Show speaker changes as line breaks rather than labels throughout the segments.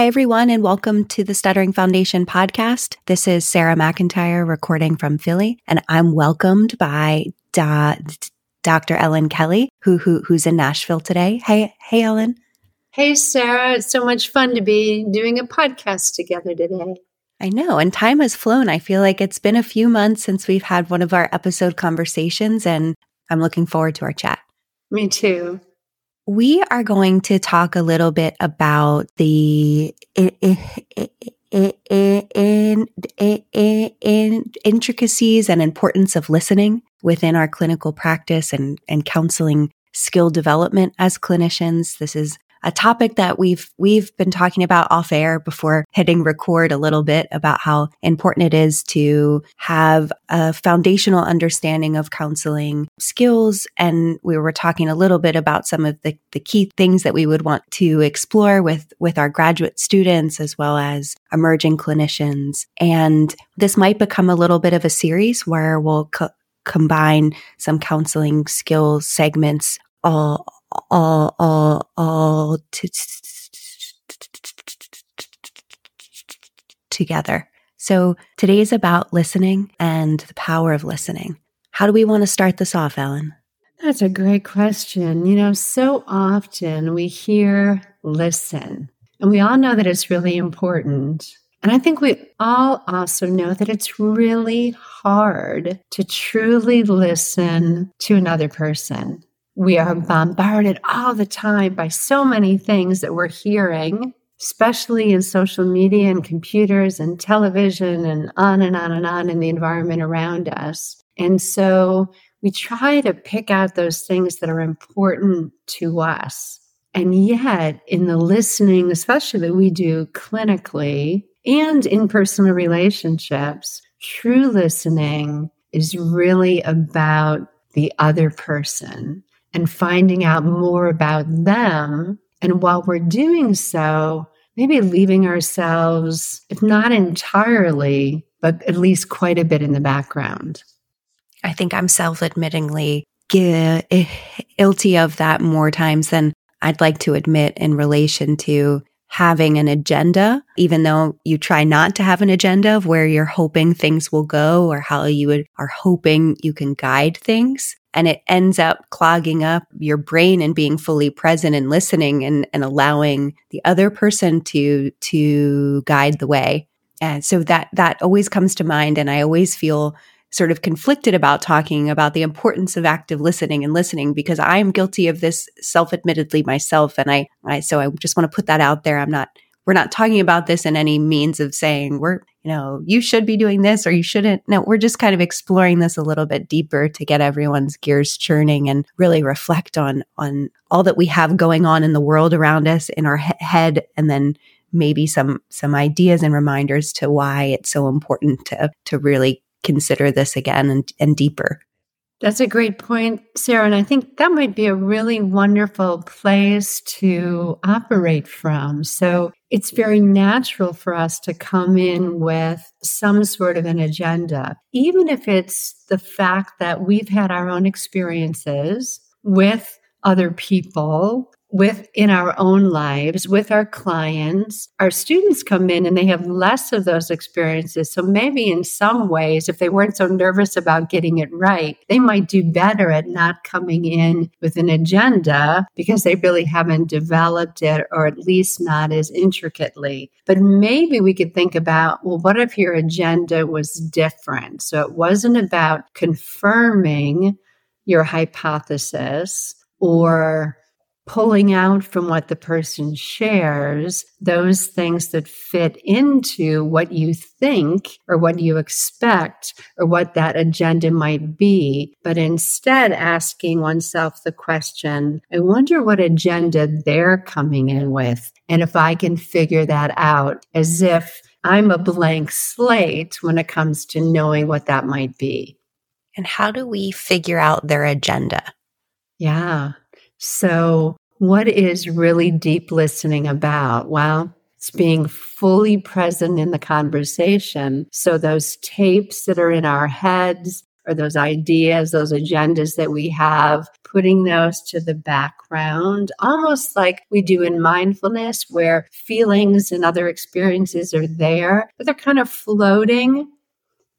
Hi, everyone, and welcome to the Stuttering Foundation podcast. This is Sara MacIntyre recording from Philly, and I'm welcomed by da- Dr. Ellen Kelly, who, who who's in Nashville today. Hey, hey, Ellen.
Hey, Sara. It's so much fun to be doing a podcast together today.
I know, and time has flown. I feel like it's been a few months since we've had one of our episode conversations, and I'm looking forward to our chat.
Me too.
We are going to talk a little bit about the intricacies and importance of listening within our clinical practice and, and counseling skill development as clinicians. This is a topic that we've we've been talking about off air before hitting record a little bit about how important it is to have a foundational understanding of counseling skills. And we were talking a little bit about some of the, the key things that we would want to explore with with our graduate students as well as emerging clinicians. And this might become a little bit of a series where we'll co- combine some counseling skills segments all all, all, all together. So today is about listening and the power of listening. How do we want to start this off, Ellen?
That's a great question. You know, so often we hear listen, and we all know that it's really important. And I think we all also know that it's really hard to truly listen to another person we are bombarded all the time by so many things that we're hearing, especially in social media and computers and television and on and on and on in the environment around us. And so we try to pick out those things that are important to us. And yet, in the listening, especially that we do clinically and in personal relationships, true listening is really about the other person and finding out more about them. And while we're doing so, maybe leaving ourselves, if not entirely, but at least quite a bit in the background.
I think I'm self admittingly guilty of that more times than I'd like to admit in relation to having an agenda, even though you try not to have an agenda of where you're hoping things will go or how you would, are hoping you can guide things and it ends up clogging up your brain and being fully present and listening and, and allowing the other person to to guide the way. And so that that always comes to mind and i always feel sort of conflicted about talking about the importance of active listening and listening because i'm guilty of this self-admittedly myself and i, I so i just want to put that out there. I'm not we're not talking about this in any means of saying we're, you know, you should be doing this or you shouldn't. No, we're just kind of exploring this a little bit deeper to get everyone's gears churning and really reflect on, on all that we have going on in the world around us in our he- head and then maybe some, some ideas and reminders to why it's so important to, to really consider this again and, and deeper.
That's a great point, Sara. And I think that might be a really wonderful place to operate from. So it's very natural for us to come in with some sort of an agenda, even if it's the fact that we've had our own experiences with other people with in our own lives with our clients. Our students come in and they have less of those experiences. So maybe in some ways if they weren't so nervous about getting it right they might do better at not coming in with an agenda because they really haven't developed it or at least not as intricately. But maybe we could think about well what if your agenda was different? So it wasn't about confirming your hypothesis or pulling out from what the person shares those things that fit into what you think or what you expect or what that agenda might be, but instead asking oneself the question, I wonder what agenda they're coming in with. And if I can figure that out as if I'm a blank slate when it comes to knowing what that might be.
And how do we figure out their agenda?
Yeah. So what is really deep listening about? Well, it's being fully present in the conversation. So those tapes that are in our heads or those ideas, those agendas that we have, putting those to the background, almost like we do in mindfulness, where feelings and other experiences are there, but they're kind of floating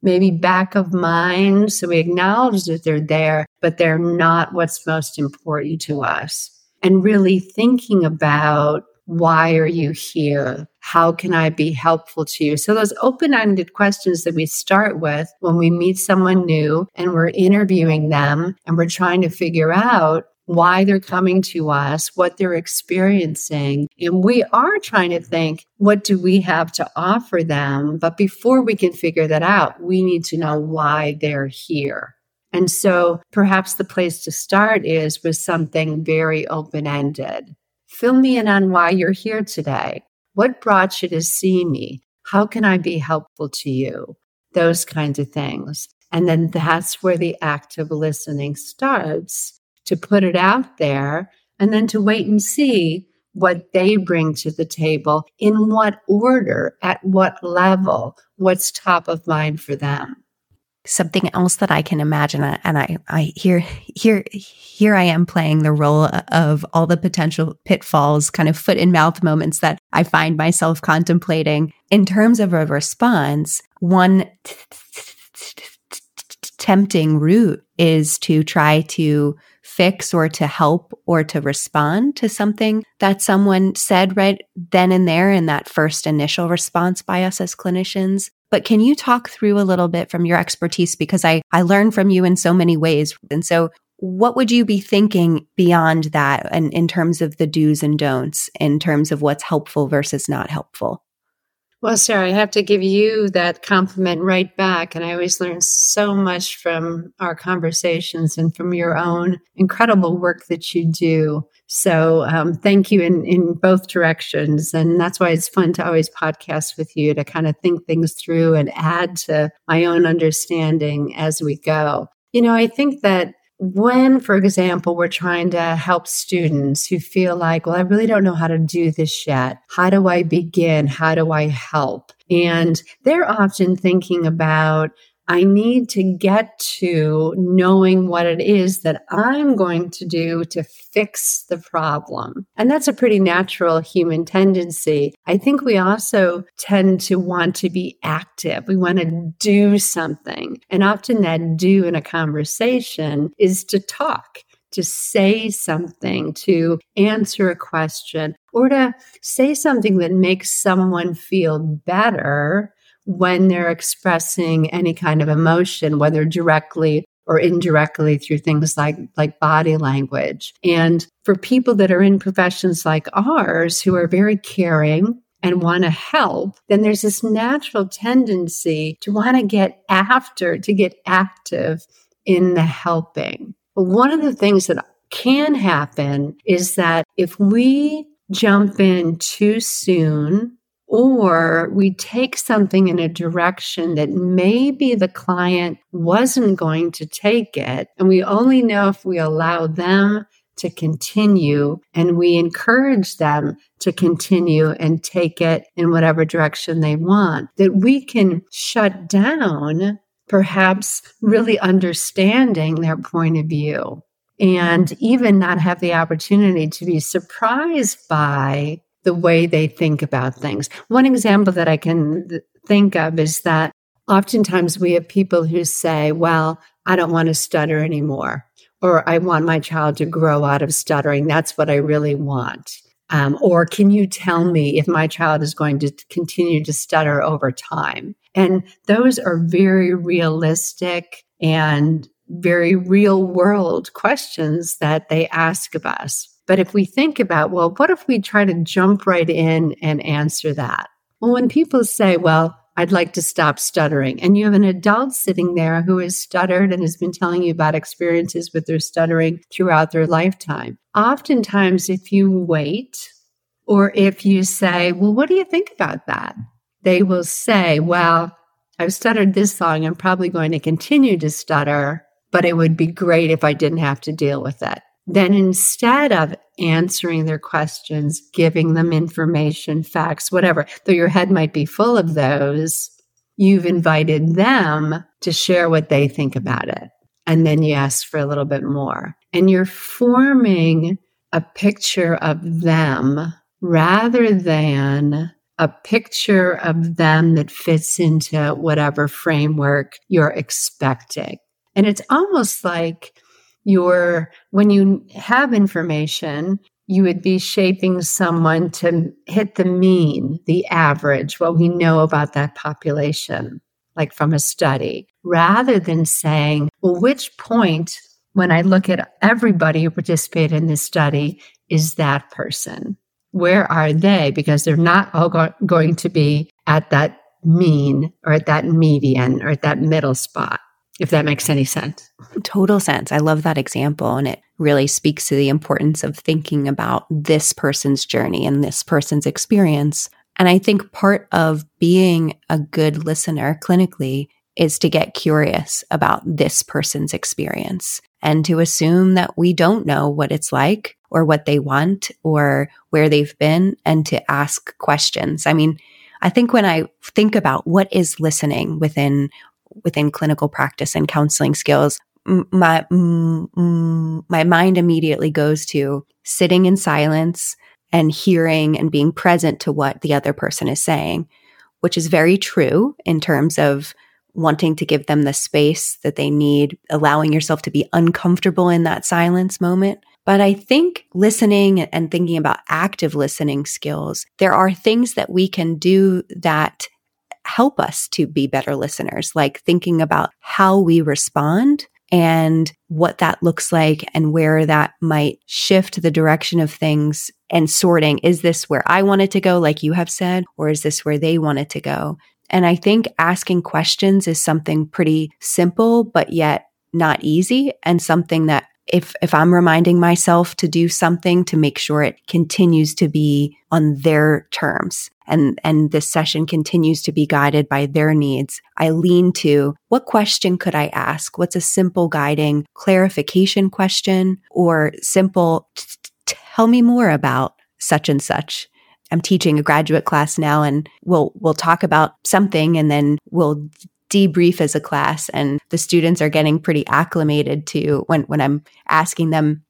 maybe back of mind. So we acknowledge that they're there, but they're not what's most important to us. And really thinking about why are you here? How can I be helpful to you? So those open-ended questions that we start with when we meet someone new and we're interviewing them and we're trying to figure out why they're coming to us, what they're experiencing. And we are trying to think, what do we have to offer them? But before we can figure that out, we need to know why they're here. And so perhaps the place to start is with something very open ended. Fill me in on why you're here today. What brought you to see me? How can I be helpful to you? Those kinds of things. And then that's where the active listening starts to put it out there and then to wait and see what they bring to the table, in what order, at what level, what's top of mind for them.
Something else that I can imagine, uh, and I, I here, here, here I am playing the role of all the potential pitfalls, kind of foot in mouth moments that I find myself contemplating in terms of a response. One tempting route is to try to fix or to help or to respond to something that someone said right then and there in that first initial response by us as clinicians. But can you talk through a little bit from your expertise? Because I, I learn from you in so many ways. And so what would you be thinking beyond that and in terms of the do's and don'ts, in terms of what's helpful versus not helpful?
Well, Sara, I have to give you that compliment right back. And I always learn so much from our conversations and from your own incredible work that you do. So um, thank you in, in both directions. And that's why it's fun to always podcast with you to kind of think things through and add to my own understanding as we go. You know, I think that when, for example, we're trying to help students who feel like, well, I really don't know how to do this yet. How do I begin? How do I help? And they're often thinking about, I need to get to knowing what it is that I'm going to do to fix the problem. And that's a pretty natural human tendency. I think we also tend to want to be active. We want to do something. And often that do in a conversation is to talk to say something, to answer a question, or to say something that makes someone feel better when they're expressing any kind of emotion, whether directly or indirectly through things like, like body language. And for people that are in professions like ours who are very caring and want to help, then there's this natural tendency to want to get after, to get active in the helping. But one of the things that can happen is that if we jump in too soon or we take something in a direction that maybe the client wasn't going to take it. And we only know if we allow them to continue and we encourage them to continue and take it in whatever direction they want, that we can shut down perhaps really understanding their point of view and even not have the opportunity to be surprised by the way they think about things. One example that I can think of is that oftentimes we have people who say, well, I don't want to stutter anymore, or I want my child to grow out of stuttering. That's what I really want. Um, or can you tell me if my child is going to continue to stutter over time? And those are very realistic and very real world questions that they ask of us. But if we think about, well, what if we try to jump right in and answer that? Well, when people say, well, I'd like to stop stuttering, and you have an adult sitting there who has stuttered and has been telling you about experiences with their stuttering throughout their lifetime. Oftentimes, if you wait, or if you say, well, what do you think about that? They will say, well, I've stuttered this long. I'm probably going to continue to stutter, but it would be great if I didn't have to deal with it then instead of answering their questions, giving them information, facts, whatever, though your head might be full of those, you've invited them to share what they think about it. And then you ask for a little bit more. And you're forming a picture of them rather than a picture of them that fits into whatever framework you're expecting. And it's almost like you're, when you have information, you would be shaping someone to hit the mean, the average, what we know about that population, like from a study, rather than saying, well, which point, when I look at everybody who participated in this study, is that person? Where are they? Because they're not all go- going to be at that mean or at that median or at that middle spot if that makes any sense.
Total sense. I love that example. And it really speaks to the importance of thinking about this person's journey and this person's experience. And I think part of being a good listener clinically is to get curious about this person's experience and to assume that we don't know what it's like or what they want or where they've been and to ask questions. I mean, I think when I think about what is listening within within clinical practice and counseling skills, my my mind immediately goes to sitting in silence and hearing and being present to what the other person is saying, which is very true in terms of wanting to give them the space that they need, allowing yourself to be uncomfortable in that silence moment. But I think listening and thinking about active listening skills, there are things that we can do that help us to be better listeners, like thinking about how we respond and what that looks like and where that might shift the direction of things and sorting. Is this where I wanted to go, like you have said, or is this where they wanted to go? And I think asking questions is something pretty simple, but yet not easy and something that if if I'm reminding myself to do something to make sure it continues to be on their terms and and this session continues to be guided by their needs, I lean to what question could I ask? What's a simple guiding clarification question or simple tell me more about such and such I'm teaching a graduate class now and we'll we'll talk about something and then we'll debrief as a class and the students are getting pretty acclimated to when when I'm asking them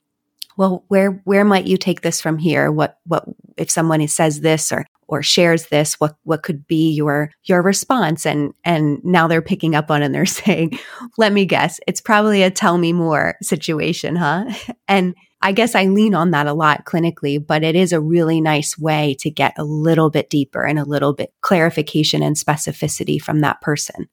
well where where might you take this from here? What what if someone says this or or shares this what what could be your your response? And and now they're picking up on and they're saying let me guess it's probably a tell me more situation huh? And I guess I lean on that a lot clinically, but it is a really nice way to get a little bit deeper and a little bit clarification and specificity from that person.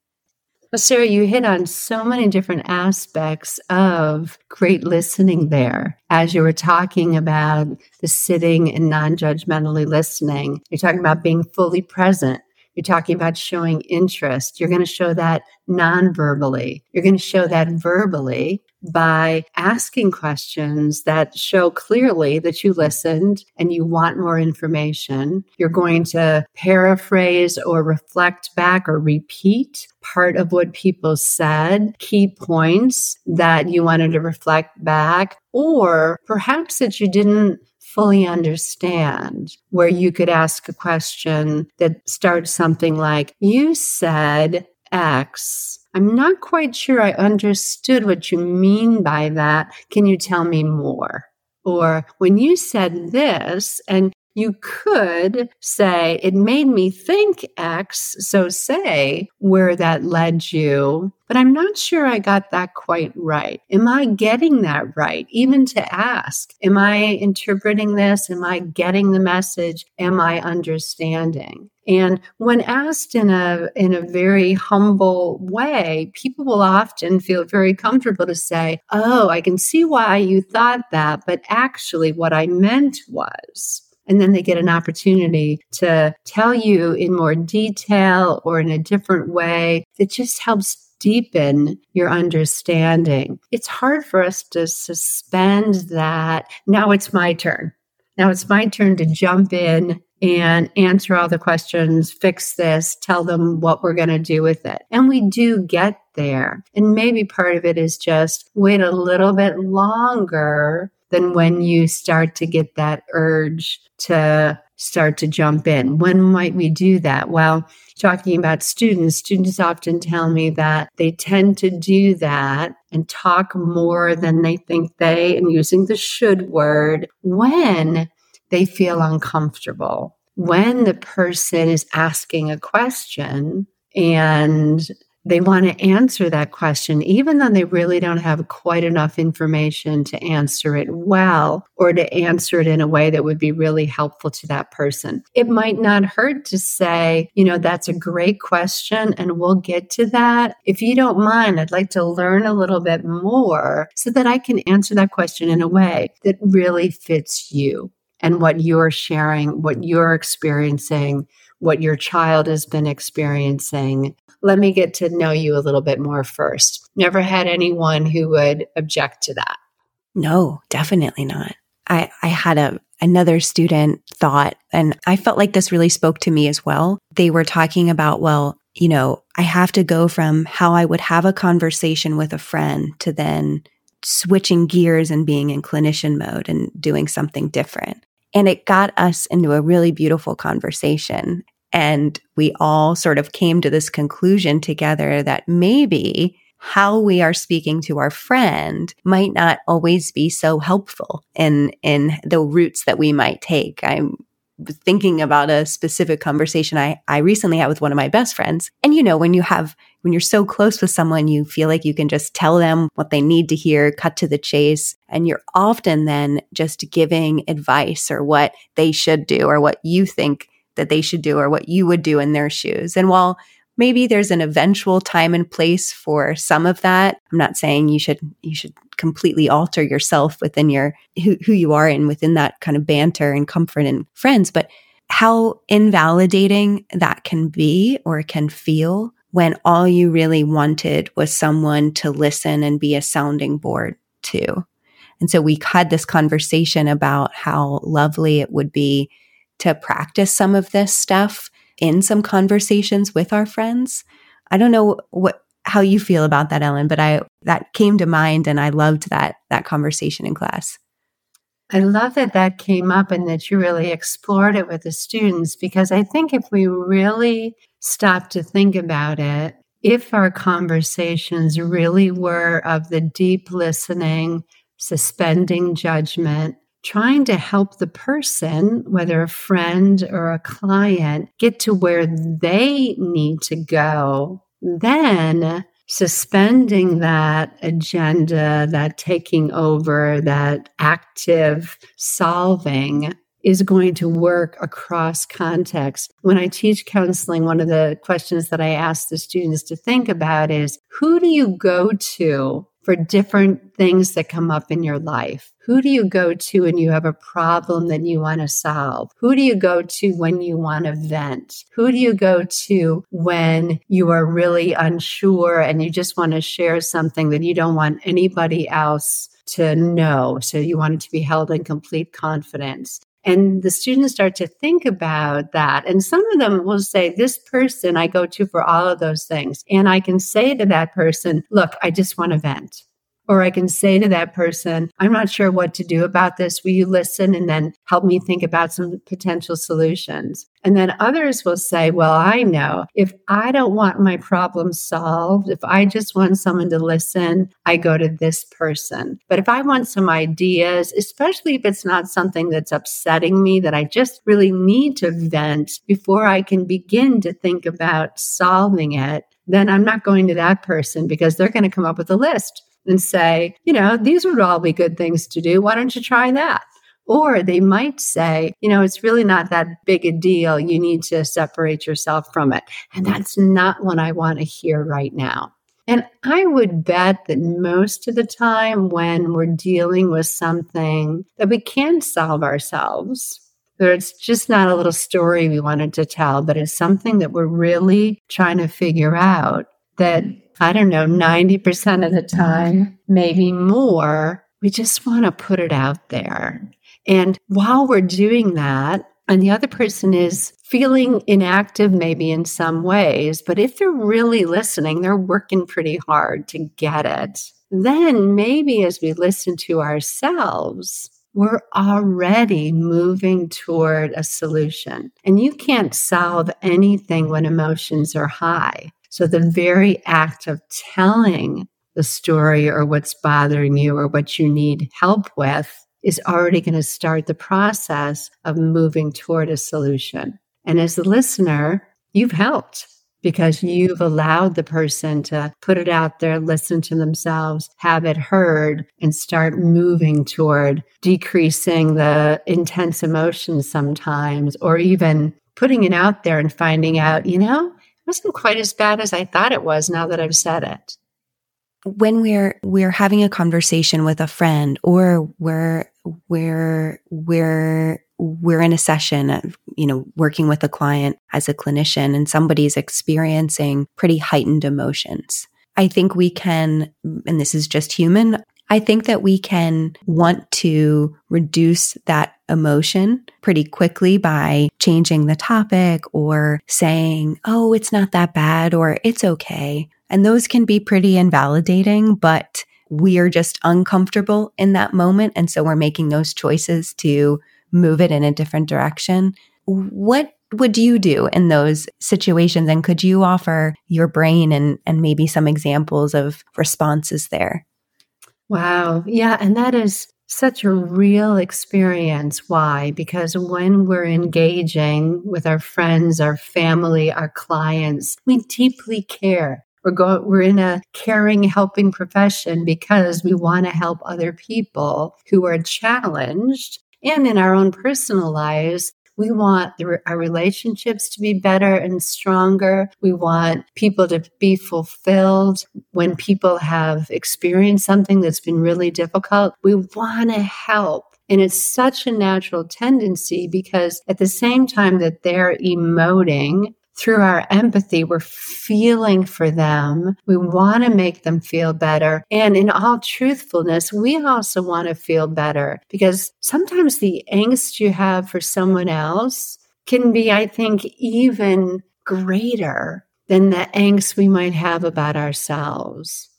Well, Sara, you hit on so many different aspects of great listening there. As you were talking about the sitting and non judgmentally listening, you're talking about being fully present. You're talking about showing interest. You're going to show that non verbally. You're going to show that verbally by asking questions that show clearly that you listened and you want more information. You're going to paraphrase or reflect back or repeat part of what people said, key points that you wanted to reflect back, or perhaps that you didn't fully understand, where you could ask a question that starts something like, You said X I'm not quite sure I understood what you mean by that. Can you tell me more? Or when you said this and you could say, it made me think X, so say where that led you. But I'm not sure I got that quite right. Am I getting that right? Even to ask, am I interpreting this? Am I getting the message? Am I understanding? And when asked in a in a very humble way, people will often feel very comfortable to say, "Oh, I can see why you thought that, but actually what I meant was." And then they get an opportunity to tell you in more detail or in a different way that just helps deepen your understanding. It's hard for us to suspend that. Now it's my turn. Now it's my turn to jump in and answer all the questions, fix this, tell them what we're going to do with it. And we do get there. And maybe part of it is just wait a little bit longer than mm-hmm. when you start to get that urge to start to jump in. When might we do that? Well, talking about students, students often tell me that they tend to do that and talk more than they think they, and using the should word, when they feel uncomfortable. When the person is asking a question and they want to answer that question, even though they really don't have quite enough information to answer it well or to answer it in a way that would be really helpful to that person. It might not hurt to say, you know, that's a great question and we'll get to that. If you don't mind, I'd like to learn a little bit more so that I can answer that question in a way that really fits you and what you're sharing, what you're experiencing, what your child has been experiencing. Let me get to know you a little bit more first. Never had anyone who would object to that.
No, definitely not. I, I had a another student thought, and I felt like this really spoke to me as well. They were talking about, well, you know, I have to go from how I would have a conversation with a friend to then switching gears and being in clinician mode and doing something different. And it got us into a really beautiful conversation. And we all sort of came to this conclusion together that maybe how we are speaking to our friend might not always be so helpful in, in the routes that we might take. I'm thinking about a specific conversation I, I recently had with one of my best friends. And you know, when you have when you're so close with someone, you feel like you can just tell them what they need to hear, cut to the chase. And you're often then just giving advice or what they should do or what you think that they should do or what you would do in their shoes. And while maybe there's an eventual time and place for some of that, I'm not saying you should, you should completely alter yourself within your, who, who you are and within that kind of banter and comfort and friends, but how invalidating that can be or can feel when all you really wanted was someone to listen and be a sounding board to. And so we had this conversation about how lovely it would be to practice some of this stuff in some conversations with our friends. I don't know what how you feel about that Ellen, but I that came to mind and I loved that that conversation in class.
I love that that came up and that you really explored it with the students because I think if we really stop to think about it, if our conversations really were of the deep listening, suspending judgment, trying to help the person, whether a friend or a client, get to where they need to go, then suspending that agenda, that taking over, that active solving is going to work across context. When I teach counseling, one of the questions that I ask the students to think about is who do you go to for different things that come up in your life? Who do you go to when you have a problem that you want to solve? Who do you go to when you want to vent? Who do you go to when you are really unsure and you just want to share something that you don't want anybody else to know? So you want it to be held in complete confidence. And the students start to think about that. And some of them will say, This person I go to for all of those things. And I can say to that person, Look, I just want to vent. Or I can say to that person, I'm not sure what to do about this. Will you listen and then help me think about some potential solutions? And then others will say, well, I know if I don't want my problem solved, if I just want someone to listen, I go to this person. But if I want some ideas, especially if it's not something that's upsetting me that I just really need to vent before I can begin to think about solving it, then I'm not going to that person because they're going to come up with a list and say, you know, these would all be good things to do. Why don't you try that? Or they might say, you know, it's really not that big a deal. You need to separate yourself from it. And that's not what I want to hear right now. And I would bet that most of the time when we're dealing with something that we can solve ourselves, that it's just not a little story we wanted to tell, but it's something that we're really trying to figure out, that I don't know, 90% of the time, maybe more, we just want to put it out there. And while we're doing that, and the other person is feeling inactive, maybe in some ways, but if they're really listening, they're working pretty hard to get it. Then maybe as we listen to ourselves, we're already moving toward a solution. And you can't solve anything when emotions are high. So the very act of telling the story or what's bothering you or what you need help with is already going to start the process of moving toward a solution. And as a listener, you've helped because you've allowed the person to put it out there, listen to themselves, have it heard, and start moving toward decreasing the intense emotions sometimes, or even putting it out there and finding out, you know, wasn't quite as bad as I thought it was now that I've said it.
When we're we're having a conversation with a friend or we're we're we're we're in a session of, you know, working with a client as a clinician and somebody's experiencing pretty heightened emotions. I think we can, and this is just human, I think that we can want to reduce that emotion pretty quickly by changing the topic or saying, oh, it's not that bad or it's okay. And those can be pretty invalidating, but we are just uncomfortable in that moment. And so we're making those choices to move it in a different direction. What would you do in those situations? And could you offer your brain and, and maybe some examples of responses there?
Wow. Yeah. And that is such a real experience. Why? Because when we're engaging with our friends, our family, our clients, we deeply care. We're going, we're in a caring, helping profession because we want to help other people who are challenged and in our own personal lives, we want the, our relationships to be better and stronger. We want people to be fulfilled. When people have experienced something that's been really difficult, we want to help. And it's such a natural tendency because at the same time that they're emoting, through our empathy, we're feeling for them. We want to make them feel better. And in all truthfulness, we also want to feel better because sometimes the angst you have for someone else can be, I think, even greater than the angst we might have about ourselves.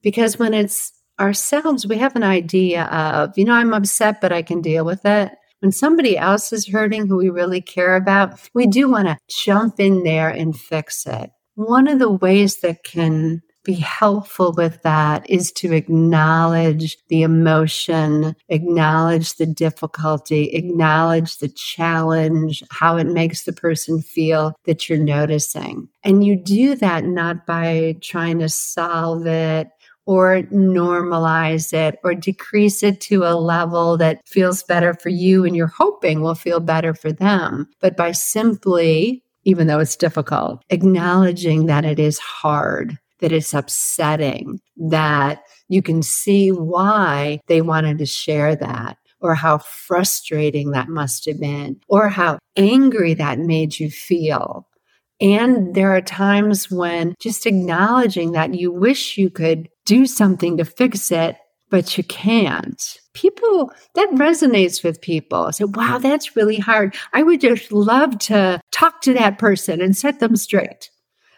Because when it's ourselves, we have an idea of, you know, I'm upset, but I can deal with it when somebody else is hurting who we really care about, we do want to jump in there and fix it. One of the ways that can be helpful with that is to acknowledge the emotion, acknowledge the difficulty, acknowledge the challenge, how it makes the person feel that you're noticing. And you do that not by trying to solve it or normalize it or decrease it to a level that feels better for you and you're hoping will feel better for them. But by simply, even though it's difficult, acknowledging that it is hard, that it's upsetting, that you can see why they wanted to share that or how frustrating that must have been, or how angry that made you feel. And there are times when just acknowledging that you wish you could do something to fix it, but you can't. People, that resonates with people. Say, wow, that's really hard. I would just love to talk to that person and set them straight.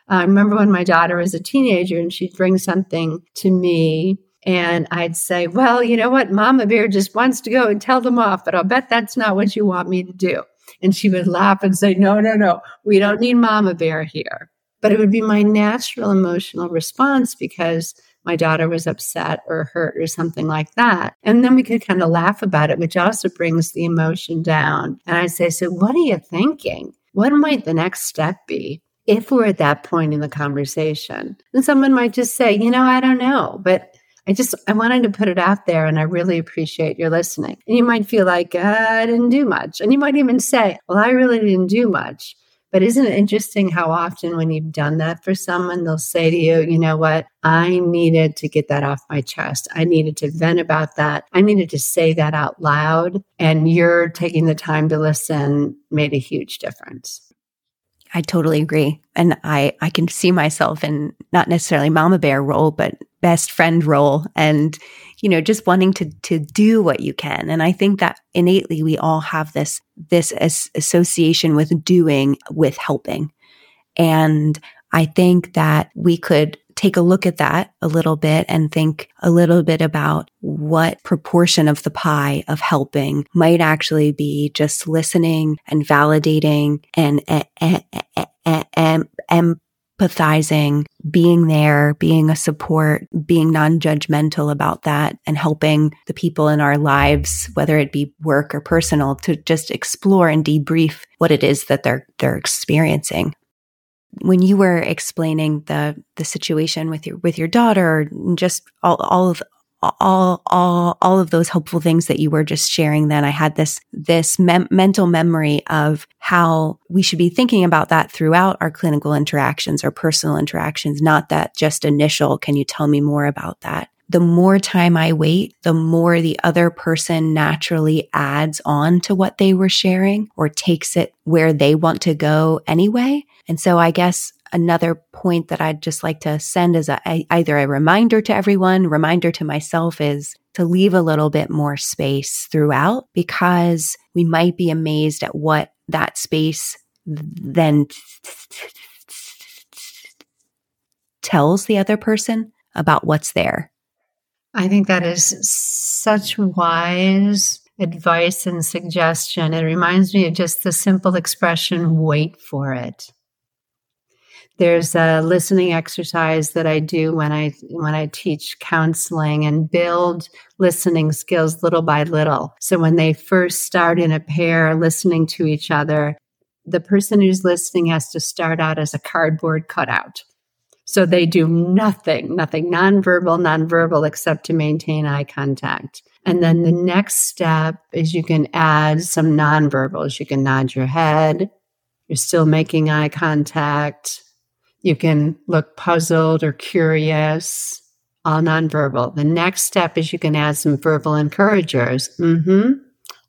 I remember when my daughter was a teenager and she'd bring something to me and I'd say, well, you know what? Mama Bear just wants to go and tell them off, but I'll bet that's not what you want me to do. And she would laugh and say, no, no, no, we don't need Mama Bear here. But it would be my natural emotional response because my daughter was upset or hurt or something like that. And then we could kind of laugh about it, which also brings the emotion down. And I say, So, what are you thinking? What might the next step be? If we're at that point in the conversation, and someone might just say, you know, I don't know, but I just I wanted to put it out there and I really appreciate your listening. And you might feel like uh, I didn't do much. And you might even say, well, I really didn't do much. But isn't it interesting how often when you've done that for someone, they'll say to you, you know what? I needed to get that off my chest. I needed to vent about that. I needed to say that out loud. And you're taking the time to listen made a huge difference.
I totally agree. And I, I can see myself in not necessarily mama bear role, but best friend role and, you know, just wanting to, to do what you can. And I think that innately we all have this, this as association with doing with helping. And I think that we could take a look at that a little bit and think a little bit about what proportion of the pie of helping might actually be just listening and validating and, and, and, and empathizing, being there, being a support, being non-judgmental about that and helping the people in our lives, whether it be work or personal, to just explore and debrief what it is that they're, they're experiencing when you were explaining the the situation with your with your daughter just all all of all all all of those helpful things that you were just sharing then i had this this mem- mental memory of how we should be thinking about that throughout our clinical interactions or personal interactions not that just initial can you tell me more about that the more time I wait, the more the other person naturally adds on to what they were sharing or takes it where they want to go anyway. And so I guess another point that I'd just like to send as a, either a reminder to everyone, reminder to myself is to leave a little bit more space throughout because we might be amazed at what that space then tells the other person about what's there.
I think that is such wise advice and suggestion. It reminds me of just the simple expression, wait for it. There's a listening exercise that I do when I when I teach counseling and build listening skills little by little. So when they first start in a pair listening to each other, the person who's listening has to start out as a cardboard cutout. So they do nothing, nothing nonverbal, nonverbal except to maintain eye contact. And then the next step is you can add some nonverbals. You can nod your head. You're still making eye contact. You can look puzzled or curious, all nonverbal. The next step is you can add some verbal encouragers. Mm-hmm.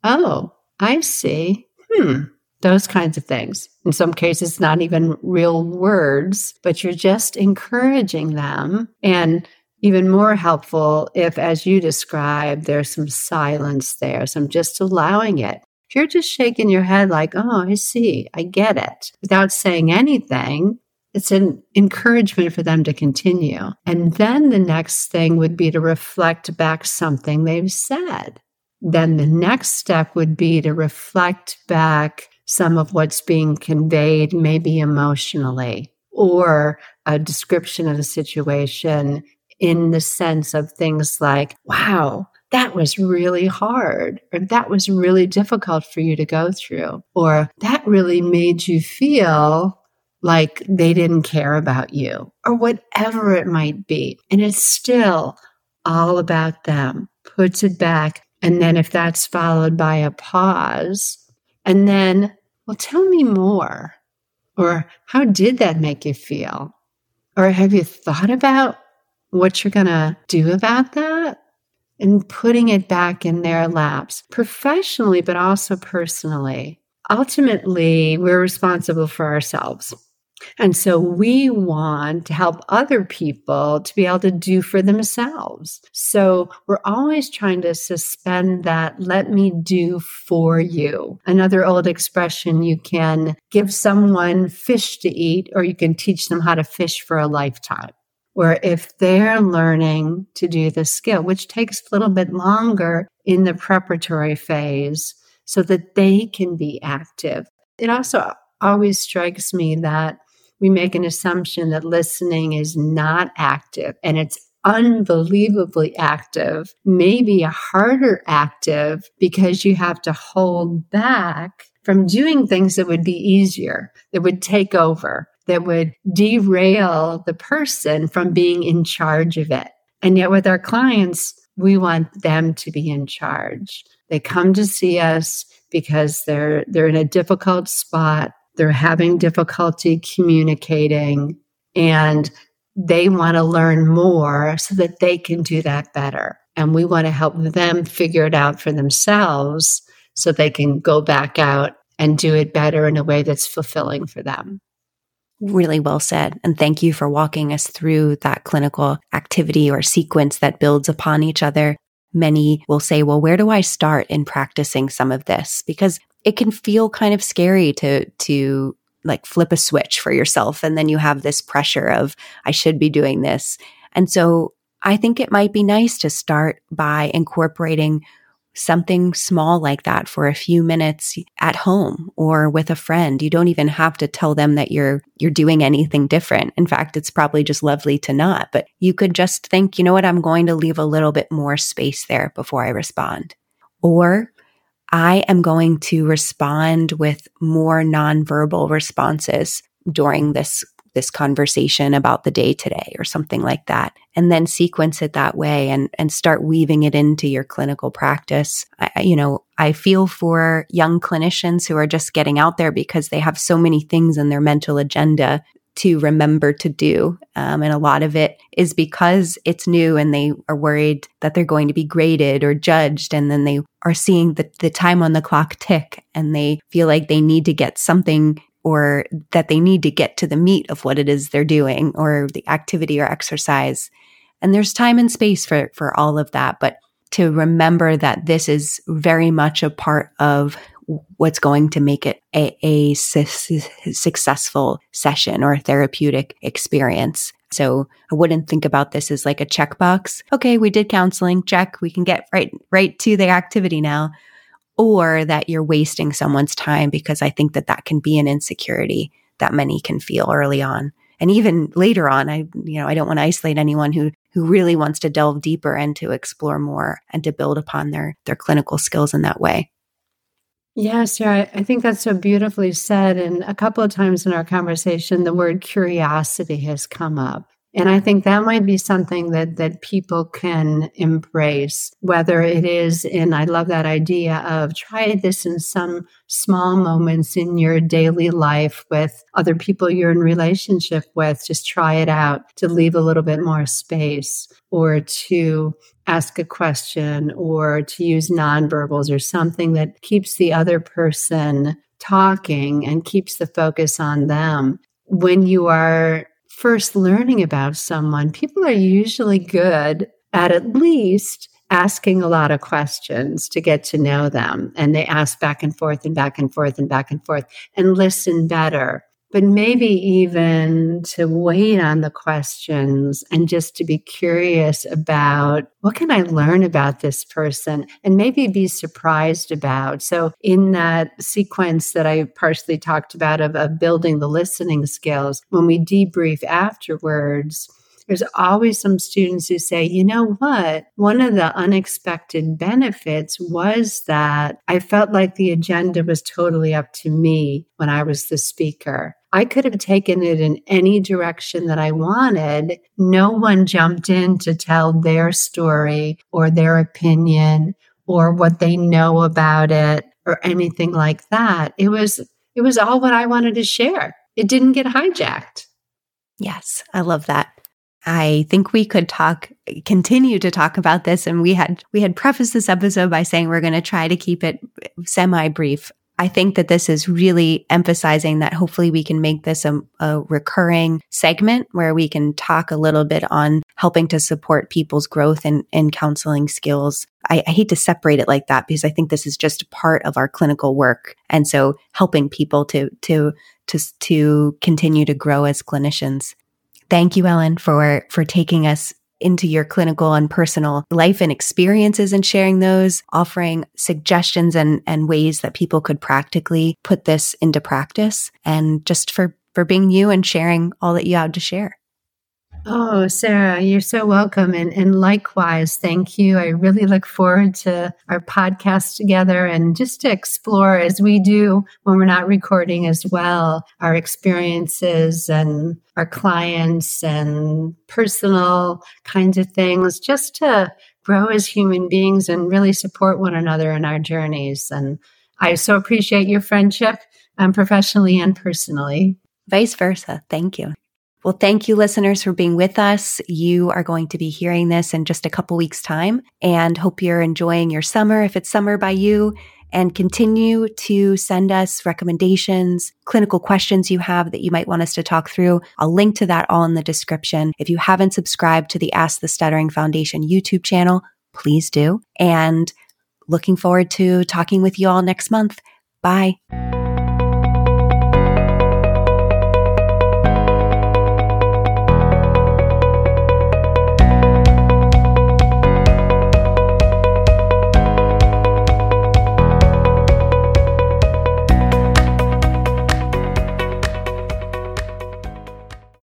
Oh, I see. Hmm. Those kinds of things. In some cases, not even real words, but you're just encouraging them. And even more helpful if, as you describe, there's some silence there, some just allowing it. If you're just shaking your head like, oh, I see, I get it, without saying anything, it's an encouragement for them to continue. And then the next thing would be to reflect back something they've said. Then the next step would be to reflect back some of what's being conveyed, maybe emotionally, or a description of the situation in the sense of things like, wow, that was really hard, or that was really difficult for you to go through, or that really made you feel like they didn't care about you or whatever it might be. And it's still all about them, puts it back. And then if that's followed by a pause, and then, well, tell me more. Or how did that make you feel? Or have you thought about what you're going to do about that? And putting it back in their laps professionally, but also personally. Ultimately, we're responsible for ourselves. And so we want to help other people to be able to do for themselves. So we're always trying to suspend that, let me do for you. Another old expression you can give someone fish to eat, or you can teach them how to fish for a lifetime. Where if they're learning to do the skill, which takes a little bit longer in the preparatory phase, so that they can be active. It also always strikes me that we make an assumption that listening is not active and it's unbelievably active, maybe a harder active because you have to hold back from doing things that would be easier, that would take over, that would derail the person from being in charge of it. And yet, with our clients, we want them to be in charge. They come to see us because they're they're in a difficult spot they're having difficulty communicating and they want to learn more so that they can do that better. And we want to help them figure it out for themselves so they can go back out and do it better in a way that's fulfilling for them.
Really well said. And thank you for walking us through that clinical activity or sequence that builds upon each other. Many will say, well, where do I start in practicing some of this? Because it can feel kind of scary to, to like flip a switch for yourself. And then you have this pressure of, I should be doing this. And so I think it might be nice to start by incorporating something small like that for a few minutes at home or with a friend. You don't even have to tell them that you're you're doing anything different. In fact, it's probably just lovely to not, but you could just think, you know what, I'm going to leave a little bit more space there before I respond. Or I am going to respond with more nonverbal responses during this this conversation about the day today or something like that and then sequence it that way and and start weaving it into your clinical practice. I, you know i feel for young clinicians who are just getting out there because they have so many things in their mental agenda to remember to do. Um, and a lot of it is because it's new and they are worried that they're going to be graded or judged. And then they are seeing the, the time on the clock tick and they feel like they need to get something or that they need to get to the meat of what it is they're doing or the activity or exercise. And there's time and space for, for all of that. But to remember that this is very much a part of what's going to make it a, a su- successful session or a therapeutic experience. So I wouldn't think about this as like a checkbox. Okay, we did counseling. Check. We can get right right to the activity now or that you're wasting someone's time because I think that that can be an insecurity that many can feel early on. And even later on, I, you know, I don't want to isolate anyone who, who really wants to delve deeper and to explore more and to build upon their, their clinical skills in that way.
Yes, yeah, I think that's so beautifully said. And a couple of times in our conversation, the word curiosity has come up. And I think that might be something that, that people can embrace, whether it is in, I love that idea of try this in some small moments in your daily life with other people you're in relationship with. Just try it out to leave a little bit more space or to ask a question or to use nonverbals or something that keeps the other person talking and keeps the focus on them. When you are first learning about someone, people are usually good at at least asking a lot of questions to get to know them. And they ask back and forth and back and forth and back and forth and listen better but maybe even to wait on the questions and just to be curious about what can I learn about this person and maybe be surprised about. So in that sequence that I partially talked about of, of building the listening skills, when we debrief afterwards, there's always some students who say, you know what? One of the unexpected benefits was that I felt like the agenda was totally up to me when I was the speaker. I could have taken it in any direction that I wanted. No one jumped in to tell their story or their opinion or what they know about it or anything like that. It was it was all what I wanted to share. It didn't get hijacked.
Yes, I love that. I think we could talk continue to talk about this and we had we had prefaced this episode by saying we're going to try to keep it semi brief. I think that this is really emphasizing that hopefully we can make this a, a, recurring segment where we can talk a little bit on helping to support people's growth and, counseling skills. I, I hate to separate it like that because I think this is just part of our clinical work. And so helping people to, to, to, to continue to grow as clinicians. Thank you, Ellen, for, for taking us into your clinical and personal life and experiences and sharing those, offering suggestions and, and ways that people could practically put this into practice and just for, for being you and sharing all that you had to share.
Oh, Sara, you're so welcome. And, and likewise, thank you. I really look forward to our podcast together and just to explore as we do when we're not recording as well, our experiences and our clients and personal kinds of things, just to grow as human beings and really support one another in our journeys. And I so appreciate your friendship um, professionally and personally.
Vice versa. Thank you. Well, thank you, listeners, for being with us. You are going to be hearing this in just a couple weeks' time and hope you're enjoying your summer if it's summer by you and continue to send us recommendations, clinical questions you have that you might want us to talk through. I'll link to that all in the description. If you haven't subscribed to the Ask the Stuttering Foundation YouTube channel, please do. And looking forward to talking with you all next month. Bye.